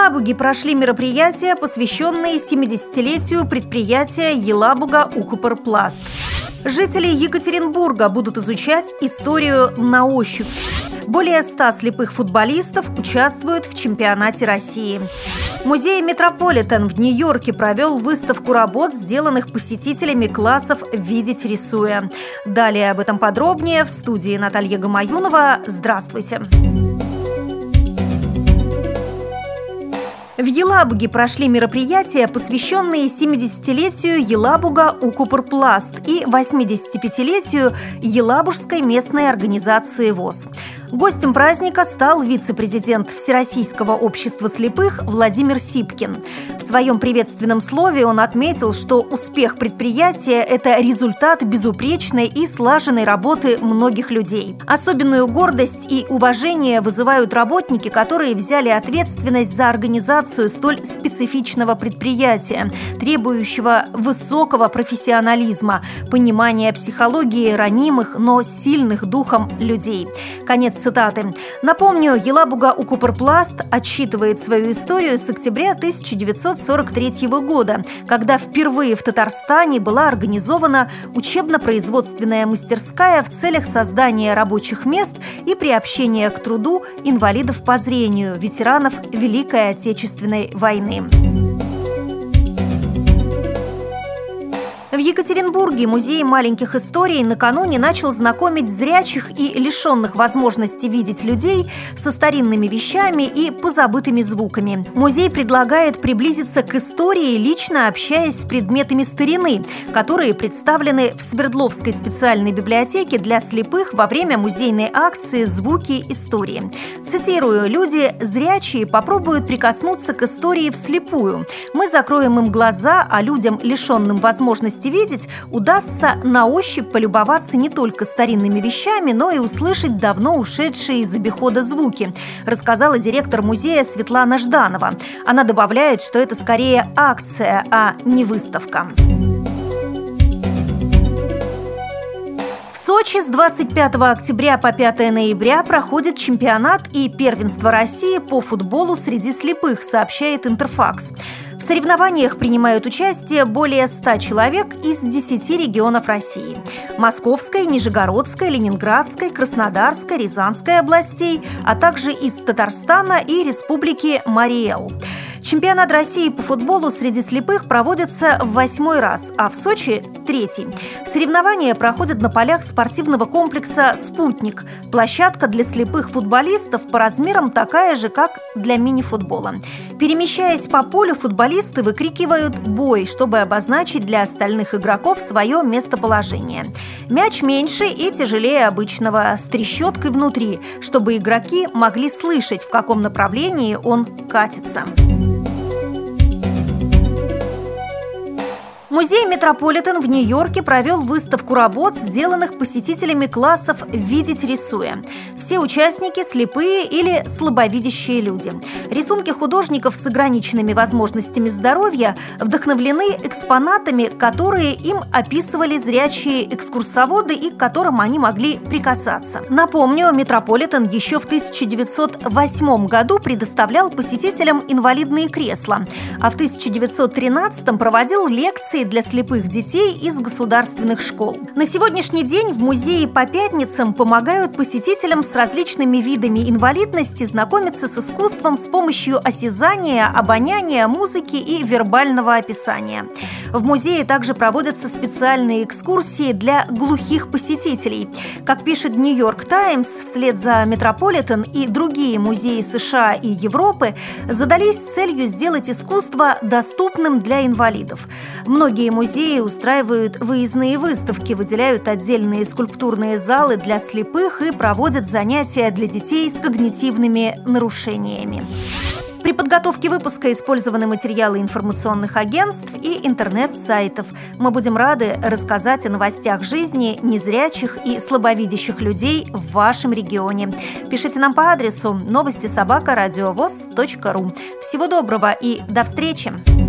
Елабуге прошли мероприятия, посвященные 70-летию предприятия Елабуга Укупорпласт. Жители Екатеринбурга будут изучать историю на ощупь. Более 100 слепых футболистов участвуют в чемпионате России. Музей «Метрополитен» в Нью-Йорке провел выставку работ, сделанных посетителями классов «Видеть рисуя». Далее об этом подробнее в студии Наталья Гамаюнова. Здравствуйте! Здравствуйте! В Елабуге прошли мероприятия, посвященные 70-летию Елабуга Укупорпласт и 85-летию Елабужской местной организации ВОЗ. Гостем праздника стал вице-президент Всероссийского общества слепых Владимир Сипкин. В своем приветственном слове он отметил, что успех предприятия – это результат безупречной и слаженной работы многих людей. Особенную гордость и уважение вызывают работники, которые взяли ответственность за организацию столь специфичного предприятия, требующего высокого профессионализма, понимания психологии ранимых, но сильных духом людей. Конец цитаты. Напомню, Елабуга Укупорпласт отсчитывает свою историю с октября 1943 года, когда впервые в Татарстане была организована учебно-производственная мастерская в целях создания рабочих мест и приобщения к труду инвалидов по зрению, ветеранов Великой Отечественной войны. В Екатеринбурге музей маленьких историй накануне начал знакомить зрячих и лишенных возможности видеть людей со старинными вещами и позабытыми звуками. Музей предлагает приблизиться к истории, лично общаясь с предметами старины, которые представлены в Свердловской специальной библиотеке для слепых во время музейной акции «Звуки истории». Цитирую, «Люди зрячие попробуют прикоснуться к истории вслепую. Мы закроем им глаза, а людям, лишенным возможности возможности видеть, удастся на ощупь полюбоваться не только старинными вещами, но и услышать давно ушедшие из обихода звуки, рассказала директор музея Светлана Жданова. Она добавляет, что это скорее акция, а не выставка. В Сочи с 25 октября по 5 ноября проходит чемпионат и первенство России по футболу среди слепых, сообщает Интерфакс соревнованиях принимают участие более 100 человек из 10 регионов России – Московской, Нижегородской, Ленинградской, Краснодарской, Рязанской областей, а также из Татарстана и Республики Мариэл. Чемпионат России по футболу среди слепых проводится в восьмой раз, а в Сочи – третий. Соревнования проходят на полях спортивного комплекса «Спутник». Площадка для слепых футболистов по размерам такая же, как для мини-футбола. Перемещаясь по полю, футболисты выкрикивают «бой», чтобы обозначить для остальных игроков свое местоположение. Мяч меньше и тяжелее обычного, с трещоткой внутри, чтобы игроки могли слышать, в каком направлении он катится. Музей «Метрополитен» в Нью-Йорке провел выставку работ, сделанных посетителями классов «Видеть рисуя». Все участники – слепые или слабовидящие люди. Рисунки художников с ограниченными возможностями здоровья вдохновлены экспонатами, которые им описывали зрячие экскурсоводы и к которым они могли прикасаться. Напомню, «Метрополитен» еще в 1908 году предоставлял посетителям инвалидные кресла, а в 1913 проводил лекции лекции для слепых детей из государственных школ. На сегодняшний день в музее по пятницам помогают посетителям с различными видами инвалидности знакомиться с искусством с помощью осязания, обоняния, музыки и вербального описания. В музее также проводятся специальные экскурсии для глухих посетителей. Как пишет «Нью-Йорк Таймс», вслед за «Метрополитен» и другие музеи США и Европы задались целью сделать искусство доступным для инвалидов. Многие Многие музеи устраивают выездные выставки, выделяют отдельные скульптурные залы для слепых и проводят занятия для детей с когнитивными нарушениями. При подготовке выпуска использованы материалы информационных агентств и интернет-сайтов. Мы будем рады рассказать о новостях жизни незрячих и слабовидящих людей в вашем регионе. Пишите нам по адресу новости собака ру. Всего доброго и до встречи!